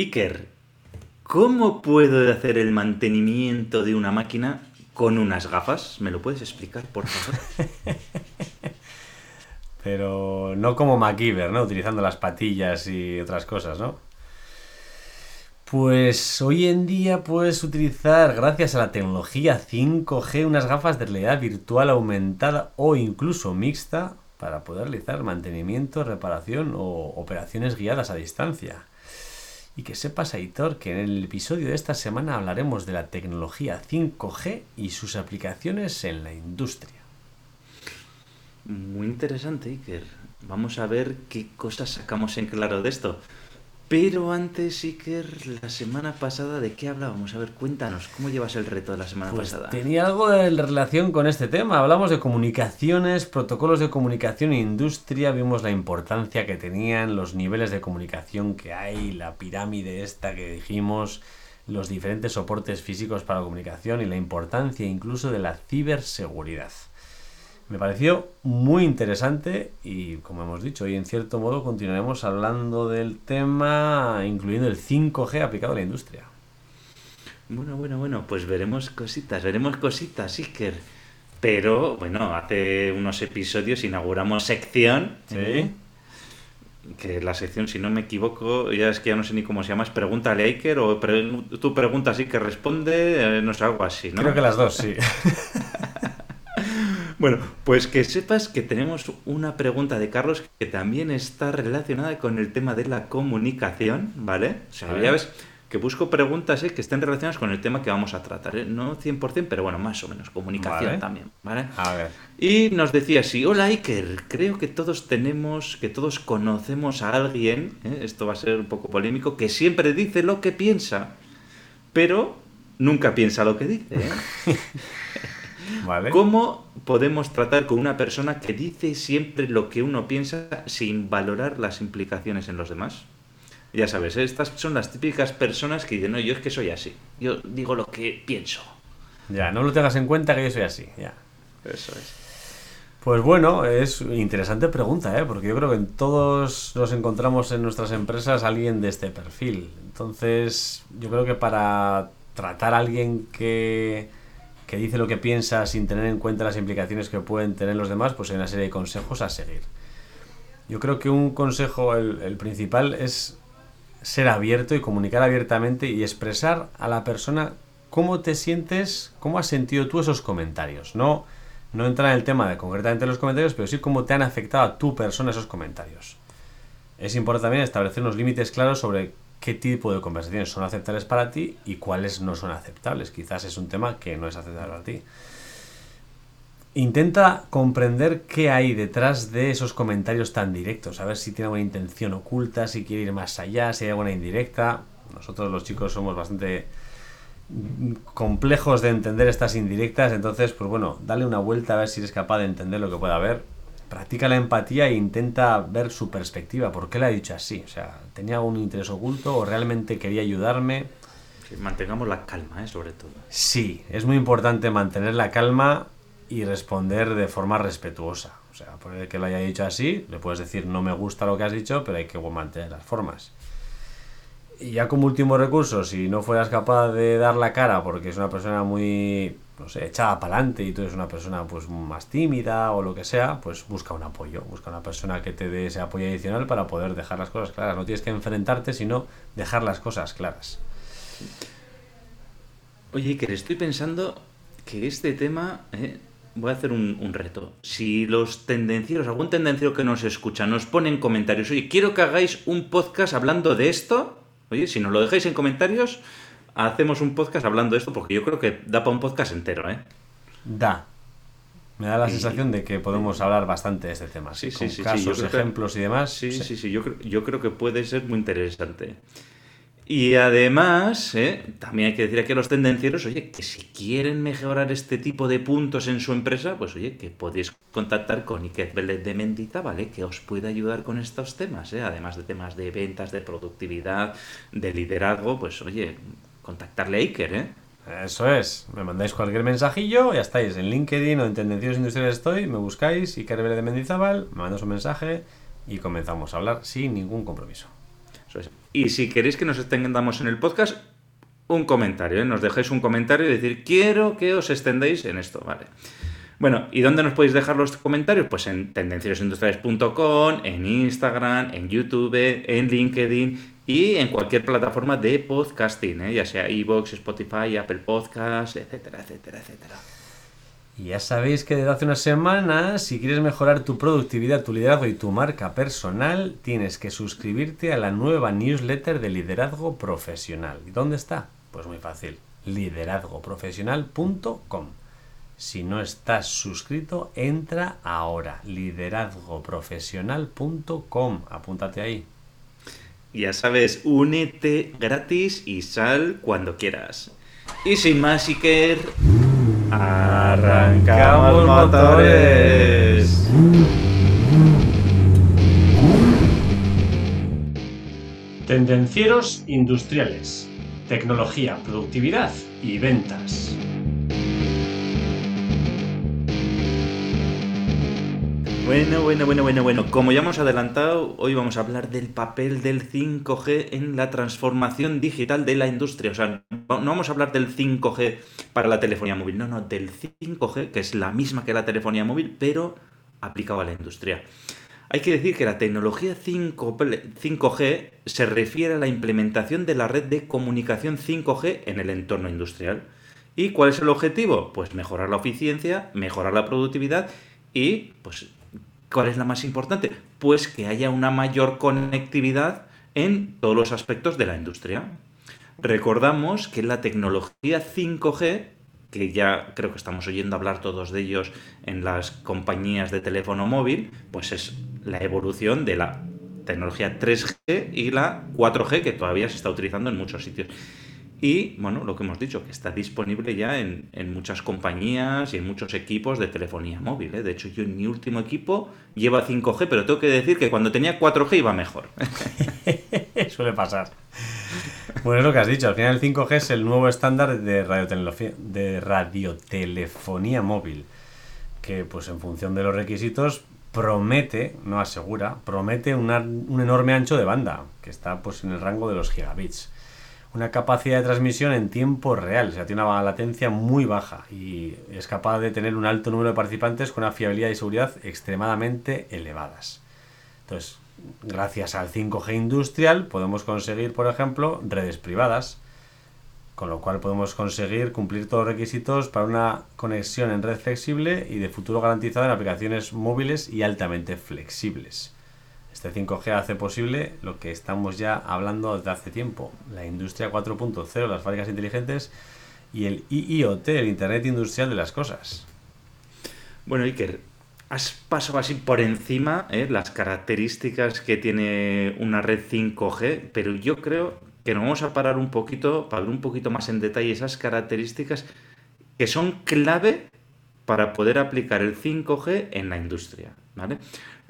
Iker, ¿cómo puedo hacer el mantenimiento de una máquina con unas gafas? ¿Me lo puedes explicar, por favor? Pero no como MacGyver, ¿no? Utilizando las patillas y otras cosas, ¿no? Pues hoy en día puedes utilizar, gracias a la tecnología 5G, unas gafas de realidad virtual aumentada o incluso mixta para poder realizar mantenimiento, reparación o operaciones guiadas a distancia. Y que sepas, Aitor, que en el episodio de esta semana hablaremos de la tecnología 5G y sus aplicaciones en la industria. Muy interesante, Iker. Vamos a ver qué cosas sacamos en claro de esto. Pero antes, Iker, la semana pasada, ¿de qué hablábamos? A ver, cuéntanos, ¿cómo llevas el reto de la semana Pues pasada? tenía algo en relación con este tema. Hablamos de comunicaciones, protocolos de comunicación e industria. Vimos la importancia que tenían, los niveles de comunicación que hay, la pirámide esta que dijimos, los diferentes soportes físicos para la comunicación y la importancia incluso de la ciberseguridad. Me pareció muy interesante y, como hemos dicho, hoy en cierto modo continuaremos hablando del tema, incluyendo el 5G aplicado a la industria. Bueno, bueno, bueno, pues veremos cositas, veremos cositas, Iker. Pero, bueno, hace unos episodios inauguramos sección. ¿eh? Que la sección, si no me equivoco, ya es que ya no sé ni cómo se llama, es Pregúntale a Iker o pre- tú preguntas y que responde, eh, no sé, algo así, ¿no? Creo que las dos, sí. Bueno, pues que sepas que tenemos una pregunta de Carlos que también está relacionada con el tema de la comunicación, ¿vale? O sea, ya ves que busco preguntas ¿eh? que estén relacionadas con el tema que vamos a tratar, ¿eh? No 100%, pero bueno, más o menos, comunicación Vale. también, ¿vale? A ver. Y nos decía así, hola Iker, creo que todos tenemos, que todos conocemos a alguien, ¿eh? esto va a ser un poco polémico, que siempre dice lo que piensa, pero nunca piensa lo que dice, ¿eh? Vale. ¿Cómo podemos tratar con una persona que dice siempre lo que uno piensa sin valorar las implicaciones en los demás? Ya sabes, ¿eh? estas son las típicas personas que dicen, no, yo es que soy así, yo digo lo que pienso. Ya, no lo tengas en cuenta que yo soy así, ya. Eso es. Pues bueno, es interesante pregunta, ¿eh? porque yo creo que en todos nos encontramos en nuestras empresas alguien de este perfil. Entonces, yo creo que para tratar a alguien que, que dice lo que piensa sin tener en cuenta las implicaciones que pueden tener los demás, pues hay una serie de consejos a seguir. Yo creo que un consejo, el, principal, es ser abierto y comunicar abiertamente y expresar a la persona cómo te sientes, cómo has sentido tú esos comentarios. No, no entrar en el tema de concretamente los comentarios, pero sí cómo te han afectado a tu persona esos comentarios. Es importante también establecer unos límites claros sobre qué tipo de conversaciones son aceptables para ti y cuáles no son aceptables. Quizás es un tema que no es aceptable para ti. Intenta comprender qué hay detrás de esos comentarios tan directos, a ver si tiene alguna intención oculta, si quiere ir más allá, si hay alguna indirecta. Nosotros los chicos somos bastante complejos de entender estas indirectas, entonces, pues bueno, dale una vuelta a ver si eres capaz de entender lo que pueda haber. Practica la empatía e intenta ver su perspectiva, por qué le ha dicho así, o sea, tenía algún interés oculto o realmente quería ayudarme. Que mantengamos la calma, ¿eh? sobre todo. Sí, es muy importante mantener la calma y responder de forma respetuosa. O sea, por el que lo haya dicho así, le puedes decir no me gusta lo que has dicho, pero hay que mantener las formas. Y ya como último recurso, si no fueras capaz de dar la cara porque es una persona muy, no sé, echada para adelante y tú eres una persona pues más tímida o lo que sea, pues busca un apoyo, busca una persona que te dé ese apoyo adicional para poder dejar las cosas claras. No tienes que enfrentarte, sino dejar las cosas claras. Oye, Iker, estoy pensando que este tema, ¿eh? voy a hacer un, un reto. Si los tendencieros, algún tendenciero que nos escucha, nos pone en comentarios, oye, quiero que hagáis un podcast hablando de esto, oye, si nos lo dejáis en comentarios, hacemos un podcast hablando de esto, porque yo creo que da para un podcast entero, ¿eh? Da. Me da la sensación de que podemos hablar bastante de este tema. Sí, Sí, sí, con sí, casos, que- ejemplos y demás. Sí, sí, sí, yo, creo- yo creo que puede ser muy interesante. Y además, ¿eh? también hay que decir a los tendencieros, oye, que si quieren mejorar este tipo de puntos en su empresa, pues oye, que podéis contactar con Iker Vélez de Mendita, ¿vale? Que os puede ayudar con estos temas, ¿eh? Además de temas de ventas, de productividad, de liderazgo, pues oye, contactarle a Iker, ¿eh? Eso es. Me mandáis cualquier mensajillo, ya estáis. En LinkedIn o en Tendencias Industriales estoy, me buscáis, Iker Vélez de Mendizábal, me mandas un mensaje y comenzamos a hablar sin ningún compromiso. Y si queréis que nos extendamos en el podcast, un comentario, ¿eh? nos dejéis un comentario y decir, quiero que os extendéis en esto, ¿vale? Bueno, ¿y dónde nos podéis dejar los comentarios? Pues en tendenciosindustriales.com, en Instagram, en YouTube, en LinkedIn y en cualquier plataforma de podcasting, ¿eh? ya sea iVoox, Spotify, Apple Podcasts, etcétera, etcétera, etcétera. Y ya sabéis que desde hace unas semanas, si quieres mejorar tu productividad, tu liderazgo y tu marca personal, tienes que suscribirte a la nueva newsletter de liderazgo profesional. ¿Y dónde está? Pues muy fácil, liderazgoprofesional.com. Si no estás suscrito, entra ahora, liderazgoprofesional.com. Apúntate ahí. Ya sabes, únete gratis y sal cuando quieras. Y sin más, Iker, arrancamos motores. Tendencieros industriales, tecnología, productividad y ventas. Bueno, bueno, bueno, bueno, bueno. Como ya hemos adelantado, hoy vamos a hablar del papel del 5G en la transformación digital de la industria. O sea, no vamos a hablar del 5G para la telefonía móvil, no, no, del 5G, que es la misma que la telefonía móvil, pero aplicado a la industria. Hay que decir que la tecnología 5, g se refiere a la implementación de la red de comunicación 5G en el entorno industrial. ¿Y cuál es el objetivo? Pues mejorar la eficiencia, mejorar la productividad y pues ¿Cuál es la más importante? Pues que haya una mayor conectividad en todos los aspectos de la industria. Recordamos que la tecnología 5G, que ya creo que estamos oyendo hablar todos de ellos en las compañías de teléfono móvil, pues es la evolución de la tecnología 3G y la 4G que todavía se está utilizando en muchos sitios. Y bueno, lo que hemos dicho, que está disponible ya en, muchas compañías y en muchos equipos de telefonía móvil. ¿eh? De hecho, yo en mi último equipo lleva 5G, pero tengo que decir que cuando tenía 4G iba mejor. Suele pasar. Bueno, es lo que has dicho. Al final el 5G es el nuevo estándar de, de radiotelefonía móvil. Que pues en función de los requisitos promete, no asegura, promete un enorme ancho de banda, que está pues en el rango de los gigabits una capacidad de transmisión en tiempo real, o sea, tiene una latencia muy baja y es capaz de tener un alto número de participantes con una fiabilidad y seguridad extremadamente elevadas. Entonces, gracias al 5G industrial podemos conseguir, por ejemplo, redes privadas, con lo cual podemos conseguir cumplir todos los requisitos para una conexión en red flexible y de futuro garantizada en aplicaciones móviles y altamente flexibles. Este 5G hace posible lo que estamos ya hablando desde hace tiempo, la industria 4.0, las fábricas inteligentes y el IIoT, el Internet Industrial de las Cosas. Bueno, Iker, has pasado así por encima ¿eh? las características que tiene una red 5G, pero yo creo que nos vamos a parar un poquito, para ver un poquito más en detalle esas características que son clave para poder aplicar el 5G en la industria. ¿vale?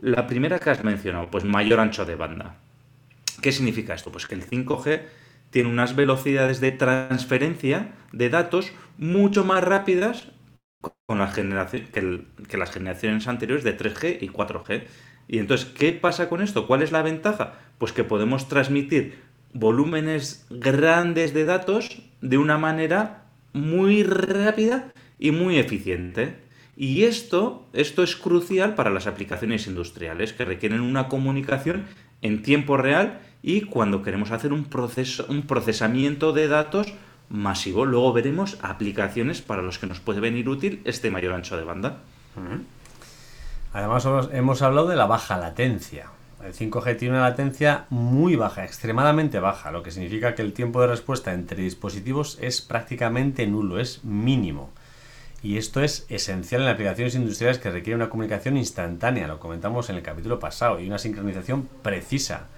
La primera que has mencionado, pues mayor ancho de banda. ¿Qué significa esto? Pues que el 5G tiene unas velocidades de transferencia de datos mucho más rápidas con generación, que, las generaciones anteriores de 3G y 4G. Y entonces, ¿qué pasa con esto? ¿Cuál es la ventaja? Pues que podemos transmitir volúmenes grandes de datos de una manera muy rápida y muy eficiente. Y esto, esto es crucial para las aplicaciones industriales que requieren una comunicación en tiempo real y cuando queremos hacer un, proceso, un procesamiento de datos masivo. Luego veremos aplicaciones para los que nos puede venir útil este mayor ancho de banda. Además, hemos hablado de la baja latencia. El 5G tiene una latencia muy baja, extremadamente baja, lo que significa que el tiempo de respuesta entre dispositivos es prácticamente nulo, es mínimo. Y esto es esencial en aplicaciones industriales que requieren una comunicación instantánea, lo comentamos en el capítulo pasado, y una sincronización precisa,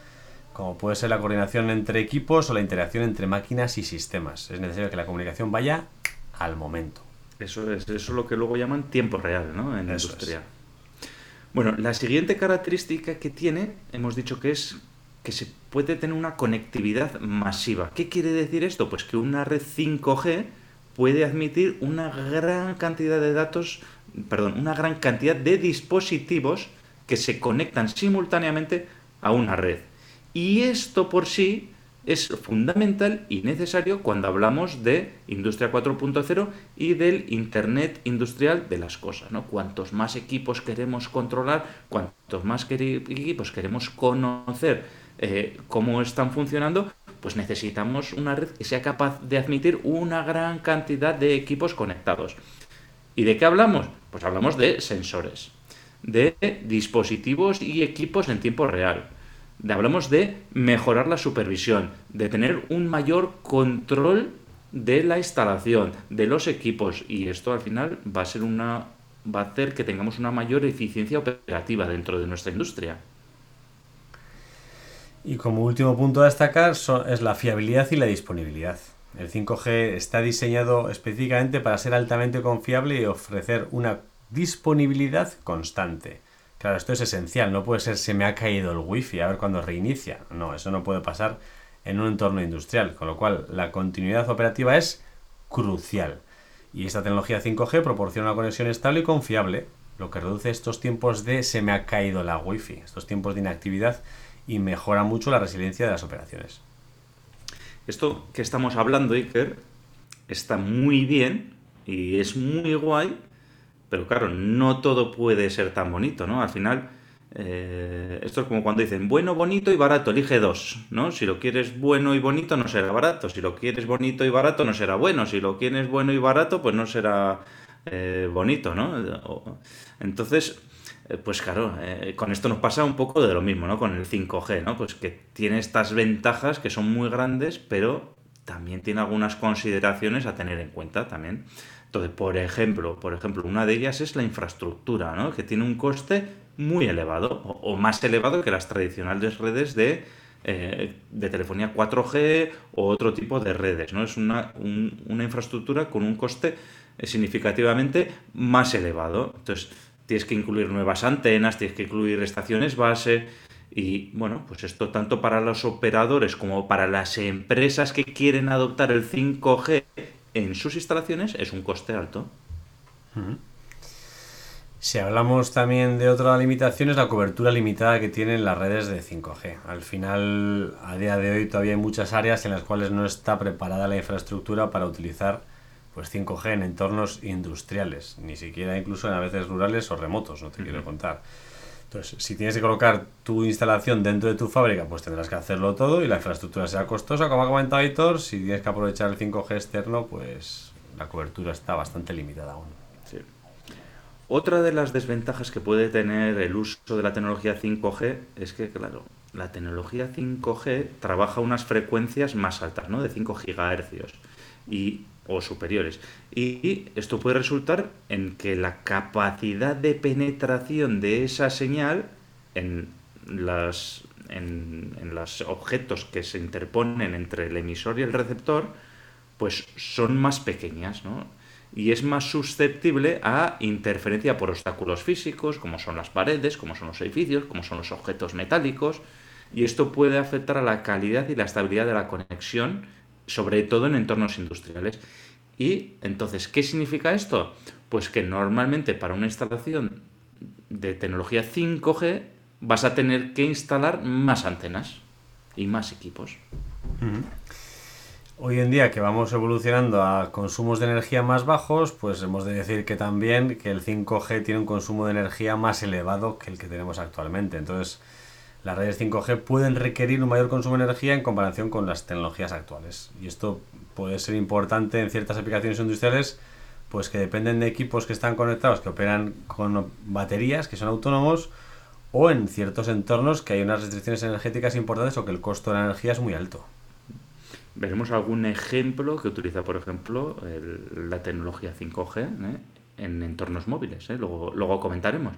como puede ser la coordinación entre equipos o la interacción entre máquinas y sistemas. Es necesario que la comunicación vaya al momento. Eso es, eso es lo que luego llaman tiempo real, ¿no? En la industria. Bueno, la siguiente característica que tiene, hemos dicho que es que se puede tener una conectividad masiva. ¿Qué quiere decir esto? Pues que una red 5G puede admitir una gran cantidad de datos, perdón, una gran cantidad de dispositivos que se conectan simultáneamente a una red. Y esto por sí es fundamental y necesario cuando hablamos de Industria 4.0 y del Internet industrial de las cosas. ¿no? Cuantos más equipos queremos controlar, cuantos más equipos queremos conocer eh, cómo están funcionando, pues necesitamos una red que sea capaz de admitir una gran cantidad de equipos conectados. ¿Y de qué hablamos? Pues hablamos de sensores, de dispositivos y equipos en tiempo real hablamos de mejorar la supervisión, de tener un mayor control de la instalación, de los equipos y esto al final va a ser una va a hacer que tengamos una mayor eficiencia operativa dentro de nuestra industria. Y como último punto a destacar es la fiabilidad y la disponibilidad. El 5G está diseñado específicamente para ser altamente confiable y ofrecer una disponibilidad constante. Claro, esto es esencial, no puede ser se me ha caído el wifi a ver cuándo reinicia. No, eso no puede pasar en un entorno industrial, con lo cual la continuidad operativa es crucial. Y esta tecnología 5G proporciona una conexión estable y confiable, lo que reduce estos tiempos de se me ha caído la wifi, estos tiempos de inactividad y mejora mucho la resiliencia de las operaciones. Esto que estamos hablando, Iker, está muy bien y es muy guay pero claro, no todo puede ser tan bonito, ¿no? Al final, eh, esto es como cuando dicen bueno, bonito y barato, elige dos, ¿no? Si lo quieres bueno y bonito, no será barato. Si lo quieres bonito y barato, no será bueno. Si lo quieres bueno y barato, pues no será eh, bonito, ¿no? Entonces, pues claro, con esto nos pasa un poco de lo mismo, ¿no? Con el 5G, ¿no? Pues que tiene estas ventajas que son muy grandes, pero también tiene algunas consideraciones a tener en cuenta también. Entonces, por ejemplo, por ejemplo, una de ellas es la infraestructura, ¿no? que tiene un coste muy elevado, o, más elevado que las tradicionales redes de, eh, de, telefonía 4G o otro tipo de redes. ¿no? Es una, una infraestructura con un coste eh, significativamente más elevado. Entonces, tienes que incluir nuevas antenas, tienes que incluir estaciones base. Y bueno, pues esto tanto para los operadores como para las empresas que quieren adoptar el 5G en sus instalaciones es un coste alto. Si hablamos también de otra limitación es la cobertura limitada que tienen las redes de 5G. Al final, a día de hoy todavía hay muchas áreas en las cuales no está preparada la infraestructura para utilizar pues 5G en entornos industriales, ni siquiera incluso en a veces rurales o remotos, no te quiero contar. Entonces, si tienes que colocar tu instalación dentro de tu fábrica, pues tendrás que hacerlo todo y la infraestructura será costosa, como ha comentado Hitor. Si tienes que aprovechar el 5G externo, pues la cobertura está bastante limitada aún. Otra de las desventajas que puede tener el uso de la tecnología 5G es que, claro, la tecnología 5G trabaja unas frecuencias más altas, ¿no? De 5 GHz. Y o superiores. Y esto puede resultar en que la capacidad de penetración de esa señal en, las, en, los objetos que se interponen entre el emisor y el receptor, pues son más pequeñas, ¿no? Y es más susceptible a interferencia por obstáculos físicos, como son las paredes, como son los edificios, como son los objetos metálicos, y esto puede afectar a la calidad y la estabilidad de la conexión sobre todo en entornos industriales. Y entonces, ¿qué significa esto? Pues que normalmente para una instalación de tecnología 5G vas a tener que instalar más antenas y más equipos. Hoy en día que vamos evolucionando a consumos de energía más bajos, pues hemos de decir que también que el 5G tiene un consumo de energía más elevado que el que tenemos actualmente. Entonces, las redes 5G pueden requerir un mayor consumo de energía en comparación con las tecnologías actuales. Y esto puede ser importante en ciertas aplicaciones industriales, pues que dependen de equipos que están conectados, que operan con baterías, que son autónomos, o en ciertos entornos que hay unas restricciones energéticas importantes o que el costo de la energía es muy alto. Veremos algún ejemplo que utiliza, por ejemplo, la tecnología 5G ¿eh? en entornos móviles. ¿eh? Luego, luego comentaremos.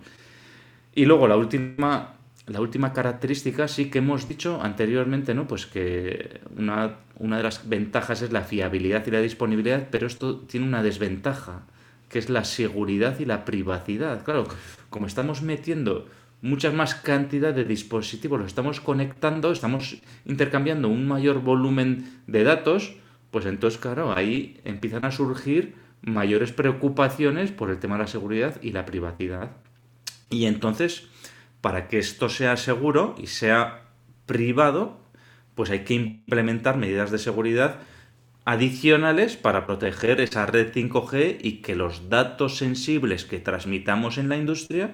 Y luego la última la última característica sí que hemos dicho anteriormente, ¿no? Pues que una, una, de las ventajas es la fiabilidad y la disponibilidad, pero esto tiene una desventaja, que es la seguridad y la privacidad. Claro, como estamos metiendo muchas más cantidad de dispositivos, los estamos conectando, estamos intercambiando un mayor volumen de datos, pues entonces, claro, ahí empiezan a surgir mayores preocupaciones por el tema de la seguridad y la privacidad. Y entonces para que esto sea seguro y sea privado, pues hay que implementar medidas de seguridad adicionales para proteger esa red 5G y que los datos sensibles que transmitamos en la industria,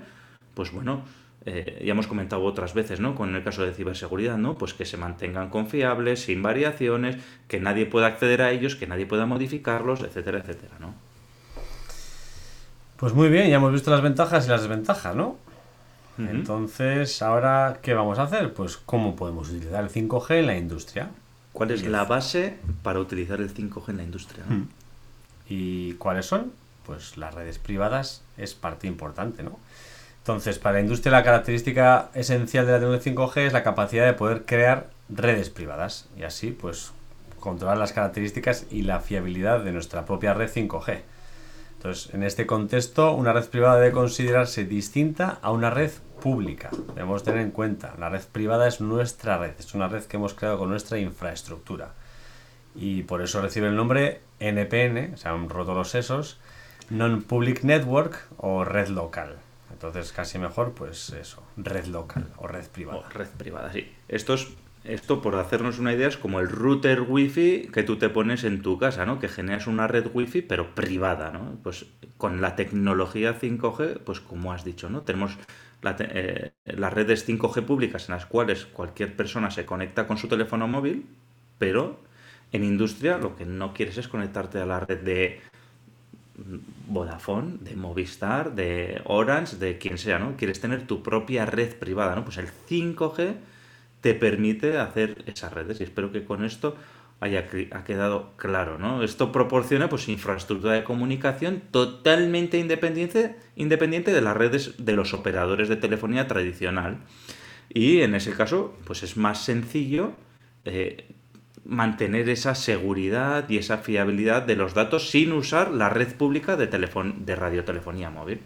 pues bueno, eh, ya hemos comentado otras veces, ¿no? Con el caso de ciberseguridad, ¿no? Pues que se mantengan confiables, sin variaciones, que nadie pueda acceder a ellos, que nadie pueda modificarlos, etcétera, etcétera, ¿no? Pues muy bien, ya hemos visto las ventajas y las desventajas, ¿no? Entonces, ahora, ¿qué vamos a hacer? Pues cómo podemos utilizar el 5G en la industria. ¿Cuál es la base para utilizar el 5G en la industria? ¿Y cuáles son? Pues las redes privadas es parte importante, ¿no? Entonces, para la industria la característica esencial de la tecnología 5G es la capacidad de poder crear redes privadas y así, pues, controlar las características y la fiabilidad de nuestra propia red 5G. Entonces, en este contexto, una red privada debe considerarse distinta a una red pública. Debemos tener en cuenta, la red privada es nuestra red, es una red que hemos creado con nuestra infraestructura. Y por eso recibe el nombre NPN, se han roto los sesos, Non-Public Network o red local. Entonces, casi mejor, pues eso, red local o red privada. red privada, sí. Esto es esto, por hacernos una idea, es como el router wifi que tú te pones en tu casa, ¿no? Que generas una red wifi, pero privada, ¿no? Pues con la tecnología 5G, pues como has dicho, ¿no? Tenemos eh, las redes 5G públicas en las cuales cualquier persona se conecta con su teléfono móvil, pero en industria lo que no quieres es conectarte a la red de Vodafone, de Movistar, de Orange, de quien sea, ¿no? Quieres tener tu propia red privada, ¿no? Pues el 5G te permite hacer esas redes y espero que con esto haya ha quedado claro, ¿no? Esto proporciona pues infraestructura de comunicación totalmente independiente, independiente de las redes de los operadores de telefonía tradicional. Y en ese caso, pues es más sencillo eh, mantener esa seguridad y esa fiabilidad de los datos sin usar la red pública de, de radiotelefonía móvil.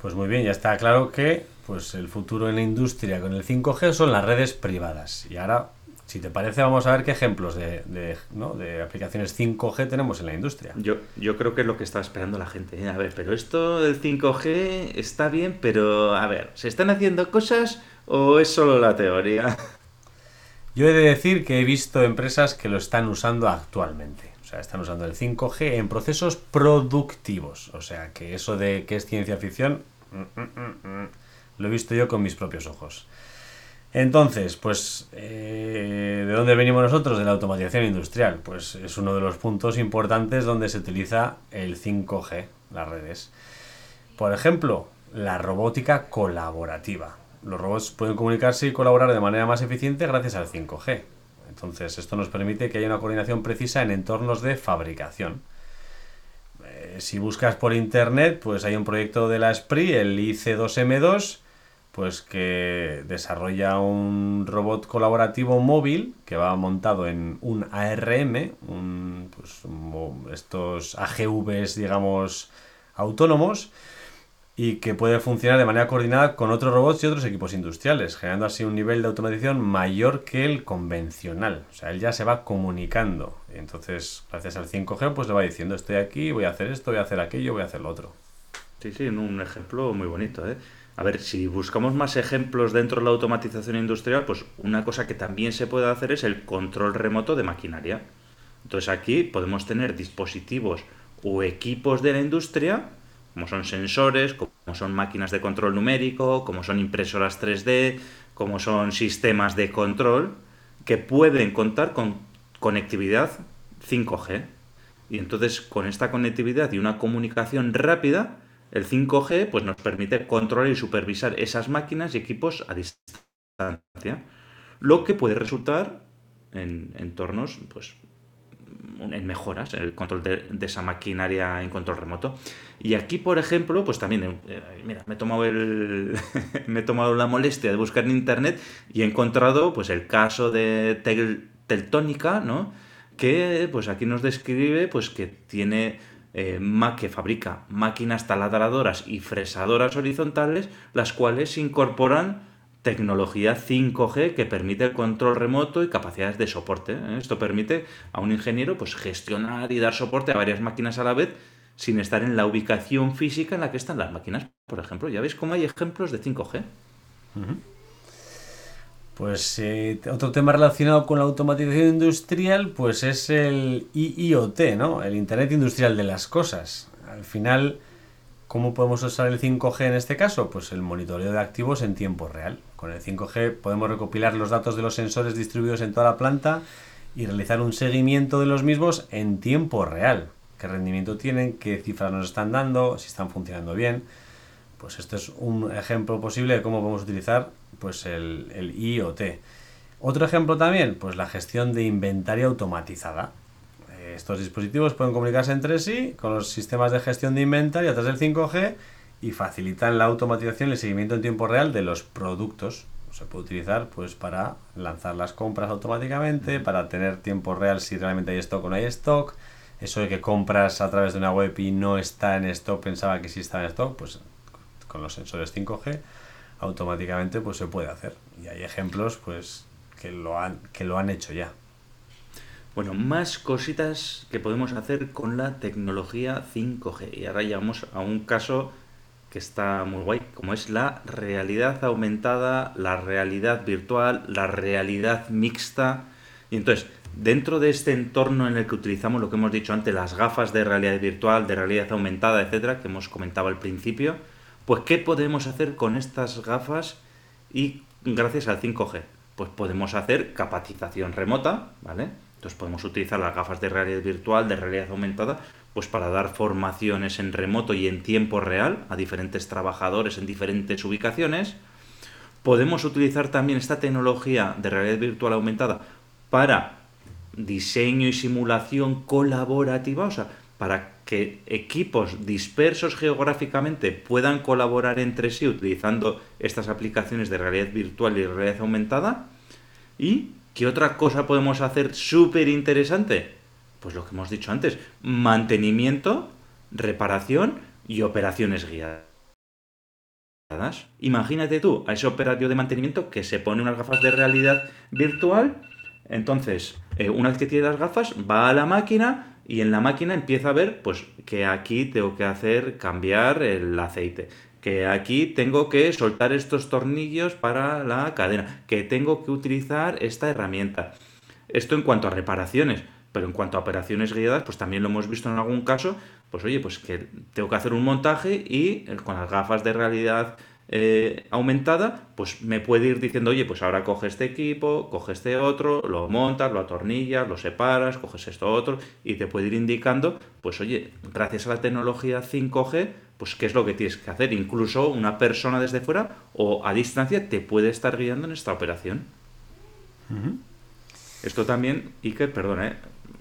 Pues muy bien, ya está claro que pues el futuro en la industria con el 5G son las redes privadas. Y ahora, si te parece, vamos a ver qué ejemplos de, de, aplicaciones 5G tenemos en la industria. Yo, yo creo que es lo que está esperando la gente. ¿eh? A ver, pero esto del 5G está bien, pero a ver, ¿se están haciendo cosas o es solo la teoría? Yo he de decir que he visto empresas que lo están usando actualmente. O sea, están usando el 5G en procesos productivos. O sea, que eso de que es ciencia ficción... Mm, mm, mm, lo he visto yo con mis propios ojos. Entonces, pues, eh, ¿de dónde venimos nosotros? De la automatización industrial. Pues es uno de los puntos importantes donde se utiliza el 5G, las redes. Por ejemplo, la robótica colaborativa. Los robots pueden comunicarse y colaborar de manera más eficiente gracias al 5G. Entonces, esto nos permite que haya una coordinación precisa en entornos de fabricación. Eh, si buscas por internet, pues hay un proyecto de la SPRI, el IC2M2, pues que desarrolla un robot colaborativo móvil que va montado en un ARM, un, pues, estos AGVs, digamos, autónomos, y que puede funcionar de manera coordinada con otros robots y otros equipos industriales, generando así un nivel de automatización mayor que el convencional. O sea, él ya se va comunicando. Entonces, gracias al 5G, pues le va diciendo, estoy aquí, voy a hacer esto, voy a hacer aquello, voy a hacer lo otro. Sí, sí, un ejemplo muy bonito, ¿eh? A ver, si buscamos más ejemplos dentro de la automatización industrial, pues una cosa que también se puede hacer es el control remoto de maquinaria. Entonces aquí podemos tener dispositivos o equipos de la industria, como son sensores, como son máquinas de control numérico, como son impresoras 3D, como son sistemas de control, que pueden contar con conectividad 5G. Y entonces con esta conectividad y una comunicación rápida, el 5G pues, nos permite controlar y supervisar esas máquinas y equipos a distancia, lo que puede resultar en entornos pues, en mejoras en el control de, esa maquinaria en control remoto. Y aquí, por ejemplo, pues también, eh, mira, me he tomado el, me he tomado la molestia de buscar en internet y he encontrado, pues, el caso de Teltónica, ¿no? Que, pues, aquí nos describe, pues, que tiene eh, que fabrica máquinas taladradoras y fresadoras horizontales, las cuales incorporan tecnología 5G que permite el control remoto y capacidades de soporte. ¿eh? Esto permite a un ingeniero pues, gestionar y dar soporte a varias máquinas a la vez sin estar en la ubicación física en la que están las máquinas. Por ejemplo, ya veis cómo hay ejemplos de 5G. Pues eh, otro tema relacionado con la automatización industrial, pues es el IIoT, ¿no? El Internet Industrial de las Cosas. Al final, ¿cómo podemos usar el 5G en este caso? Pues el monitoreo de activos en tiempo real. Con el 5G podemos recopilar los datos de los sensores distribuidos en toda la planta y realizar un seguimiento de los mismos en tiempo real. ¿Qué rendimiento tienen? ¿Qué cifras nos están dando? ¿Si están funcionando bien? Pues esto es un ejemplo posible de cómo podemos utilizar pues el, el IoT. Otro ejemplo también, pues la gestión de inventario automatizada. Eh, estos dispositivos pueden comunicarse entre sí con los sistemas de gestión de inventario a través del 5G y facilitan la automatización y el seguimiento en tiempo real de los productos. Se puede utilizar pues para lanzar las compras automáticamente, para tener tiempo real si realmente hay stock o no hay stock. Eso de que compras a través de una web y no está en stock, pensaba que sí está en stock, pues con los sensores 5G automáticamente pues se puede hacer. Y hay ejemplos pues que lo han, que lo han hecho ya. Bueno, más cositas que podemos hacer con la tecnología 5G. Y ahora llegamos a un caso que está muy guay, como es la realidad aumentada, la realidad virtual, la realidad mixta. Y entonces, dentro de este entorno en el que utilizamos lo que hemos dicho antes, las gafas de realidad virtual, de realidad aumentada, etcétera, que hemos comentado al principio, pues ¿qué podemos hacer con estas gafas y gracias al 5G? Pues podemos hacer capacitación remota, ¿vale? Entonces podemos utilizar las gafas de realidad virtual, de realidad aumentada, pues para dar formaciones en remoto y en tiempo real a diferentes trabajadores en diferentes ubicaciones. Podemos utilizar también esta tecnología de realidad virtual aumentada para diseño y simulación colaborativa, o sea, para que equipos dispersos geográficamente puedan colaborar entre sí utilizando estas aplicaciones de realidad virtual y realidad aumentada. ¿Y qué otra cosa podemos hacer súper interesante? Pues lo que hemos dicho antes, mantenimiento, reparación y operaciones guiadas. Imagínate tú a ese operario de mantenimiento que se pone unas gafas de realidad virtual. Entonces, eh, una vez que tiene las gafas, va a la máquina, y en la máquina empieza a ver pues que aquí tengo que hacer cambiar el aceite, que aquí tengo que soltar estos tornillos para la cadena, que tengo que utilizar esta herramienta. Esto en cuanto a reparaciones, pero en cuanto a operaciones guiadas, pues también lo hemos visto en algún caso, pues oye, pues que tengo que hacer un montaje y con las gafas de realidad eh, aumentada, pues me puede ir diciendo, oye, pues ahora coge este equipo, coge este otro, lo montas, lo atornillas, lo separas, coges esto otro, y te puede ir indicando, pues oye, gracias a la tecnología 5G, pues qué es lo que tienes que hacer. Incluso una persona desde fuera o a distancia te puede estar guiando en esta operación. Esto también, Iker, perdona, ¿eh?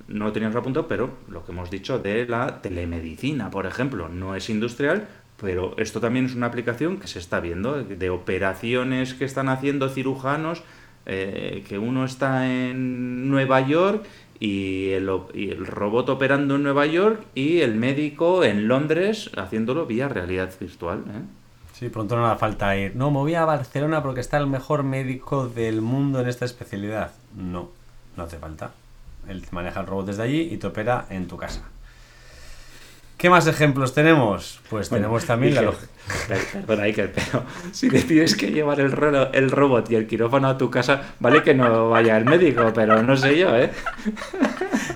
no lo teníamos apuntado, pero lo que hemos dicho de la telemedicina, por ejemplo, no es industrial, pero esto también es una aplicación que se está viendo, de operaciones que están haciendo cirujanos, eh, que uno está en Nueva York y el, robot operando en Nueva York y el médico en Londres haciéndolo vía realidad virtual. ¿eh? Sí, pronto no hace falta ir. No, me voy a Barcelona porque está el mejor médico del mundo en esta especialidad. No, no hace falta. Él maneja el robot desde allí y te opera en tu casa. ¿Qué más ejemplos tenemos? Pues tenemos también la Perdona, Iker, pero si decides que llevar el, el robot y el quirófano a tu casa, vale que no vaya el médico, pero no sé yo, ¿eh?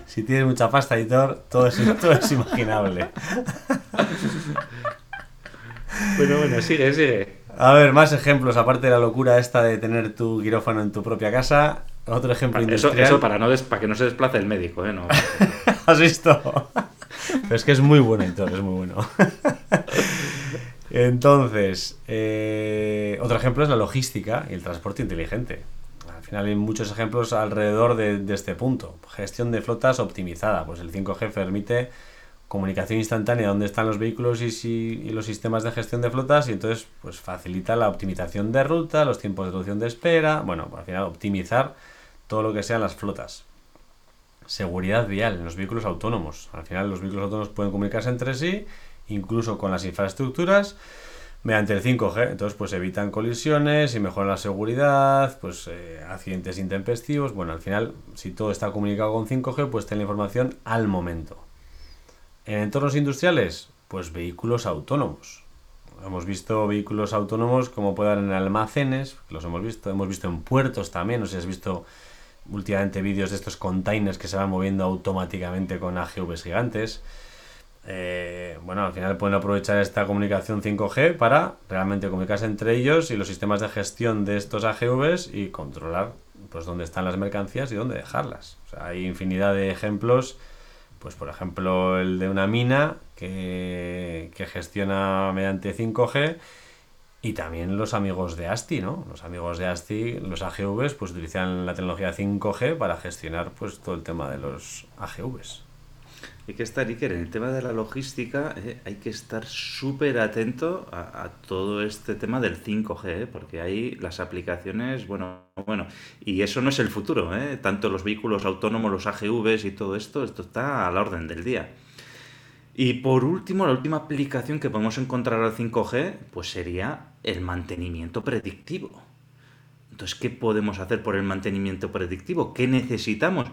Si tienes mucha pasta, editor, todo es, todo es imaginable. Bueno, bueno, sigue, sigue. A ver, más ejemplos, aparte de la locura esta de tener tu quirófano en tu propia casa. Otro ejemplo industrial. Eso, para, no para que no se desplace el médico, ¿eh? No. ¿Has visto? Pero es que es muy bueno, entonces, es muy bueno. Entonces, eh, otro ejemplo es la logística y el transporte inteligente. Al final hay muchos ejemplos alrededor de, este punto. Gestión de flotas optimizada. Pues el 5G permite comunicación instantánea de dónde están los vehículos y, los sistemas de gestión de flotas y entonces pues facilita la optimización de ruta, los tiempos de reducción de espera, bueno, al final optimizar todo lo que sean las flotas seguridad vial en los vehículos autónomos. Al final los vehículos autónomos pueden comunicarse entre sí, incluso con las infraestructuras, mediante el 5G. Entonces, pues evitan colisiones y mejoran la seguridad, pues eh, accidentes intempestivos. Bueno, al final, si todo está comunicado con 5G, pues tiene la información al momento. En entornos industriales, pues vehículos autónomos. Hemos visto vehículos autónomos como puede dar en almacenes, los hemos visto, hemos visto en puertos también, no sé si has visto últimamente vídeos de estos containers que se van moviendo automáticamente con AGVs gigantes. Eh, bueno, al final pueden aprovechar esta comunicación 5G para realmente comunicarse entre ellos y los sistemas de gestión de estos AGVs y controlar pues dónde están las mercancías y dónde dejarlas. hay infinidad de ejemplos, pues por ejemplo el de una mina que, que gestiona mediante 5G y también los amigos de ASTI, ¿no? Los amigos de ASTI, los AGVs, pues utilizan la tecnología 5G para gestionar pues todo el tema de los AGVs. Hay que estar, Iker, en el tema de la logística, eh, hay que estar súper atento a, todo este tema del 5G, eh, porque ahí las aplicaciones, bueno, bueno, y eso no es el futuro, eh, tanto los vehículos autónomos, los AGVs y todo esto, esto está a la orden del día. Y por último, la última aplicación que podemos encontrar al 5G, pues sería el mantenimiento predictivo. Entonces, ¿qué podemos hacer por el mantenimiento predictivo? ¿Qué necesitamos?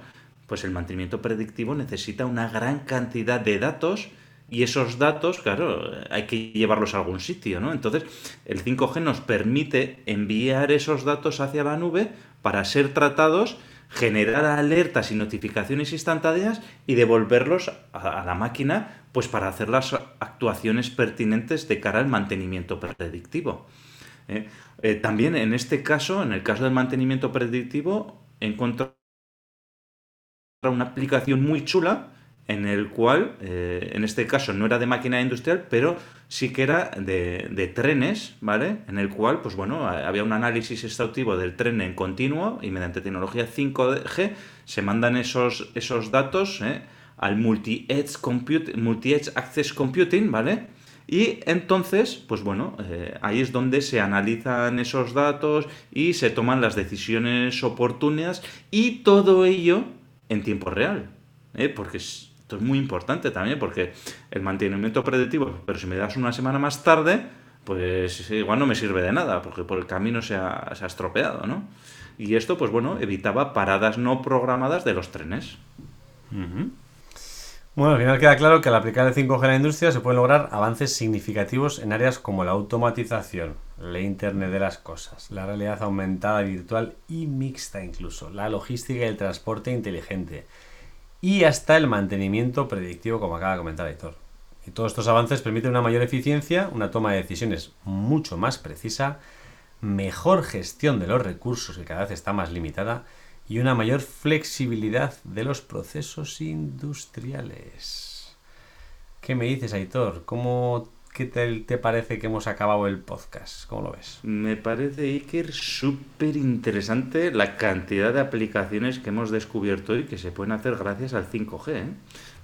Pues el mantenimiento predictivo necesita una gran cantidad de datos y esos datos, claro, hay que llevarlos a algún sitio, ¿no? Entonces, el 5G nos permite enviar esos datos hacia la nube para ser tratados generar alertas y notificaciones instantáneas y devolverlos a, la máquina pues para hacer las actuaciones pertinentes de cara al mantenimiento predictivo. ¿eh? Eh, también en este caso, en el caso del mantenimiento predictivo, encontrado una aplicación muy chula en el cual, eh, en este caso no era de máquina industrial, pero sí que era de, trenes, ¿vale? En el cual, pues bueno, había un análisis exhaustivo del tren en continuo y mediante tecnología 5G se mandan esos, esos datos ¿eh? al multi-edge multi access computing, ¿vale? Y entonces, pues bueno, eh, ahí es donde se analizan esos datos y se toman las decisiones oportunas y todo ello en tiempo real, ¿eh? porque es muy importante también porque el mantenimiento predictivo, pero si me das una semana más tarde, pues igual no me sirve de nada, porque por el camino se ha, estropeado, ¿no? Y esto, pues bueno, evitaba paradas no programadas de los trenes. Bueno, al final queda claro que al aplicar el 5G en la industria se pueden lograr avances significativos en áreas como la automatización, la Internet de las Cosas, la realidad aumentada, virtual y mixta incluso, la logística y el transporte inteligente, y hasta el mantenimiento predictivo, como acaba de comentar Héctor. Y todos estos avances permiten una mayor eficiencia, una toma de decisiones mucho más precisa, mejor gestión de los recursos, que cada vez está más limitada, y una mayor flexibilidad de los procesos industriales. ¿Qué me dices, Aitor? ¿Cómo ¿Qué te, parece que hemos acabado el podcast? ¿Cómo lo ves? Me parece, Iker, súper interesante la cantidad de aplicaciones que hemos descubierto hoy que se pueden hacer gracias al 5G. ¿eh?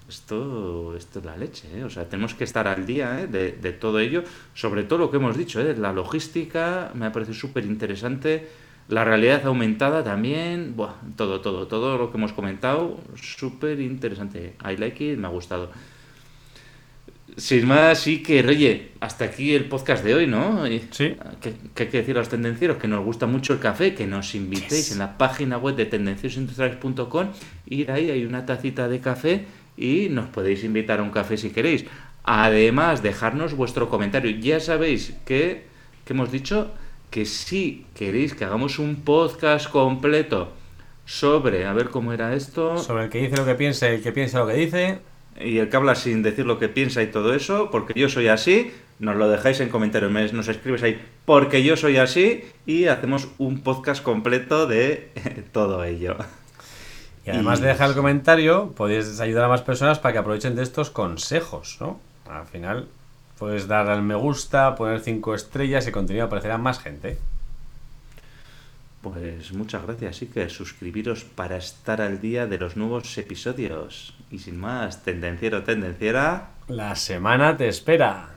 Esto, esto es la leche, ¿eh? o sea, tenemos que estar al día ¿eh? de, todo ello, sobre todo lo que hemos dicho, ¿eh? la logística me ha parecido súper interesante, la realidad aumentada también, Buah, todo, todo, todo lo que hemos comentado, súper interesante. I like it, me ha gustado. Sin más, sí que, oye, hasta aquí el podcast de hoy, ¿no? Sí. Que, hay que decir a los tendencieros que nos gusta mucho el café, que nos invitéis en la página web de tendenciosindustriales.com, ir ahí, hay una tacita de café y nos podéis invitar a un café si queréis. Además, dejarnos vuestro comentario. Ya sabéis que, que hemos dicho que si queréis que hagamos un podcast completo sobre, a ver cómo era esto. Sobre el que dice lo que piensa y el que piensa lo que dice y el que habla sin decir lo que piensa y todo eso, porque yo soy así, nos lo dejáis en comentarios, nos escribes ahí, porque yo soy así, y hacemos un podcast completo de todo ello. Y además de dejar el comentario, podéis ayudar a más personas para que aprovechen de estos consejos, ¿no? Al final, puedes dar al me gusta, poner cinco estrellas y contenido aparecerá más gente. Pues muchas gracias, sí que suscribiros para estar al día de los nuevos episodios. Y sin más, tendenciero, tendenciera. La semana te espera.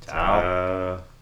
Chao.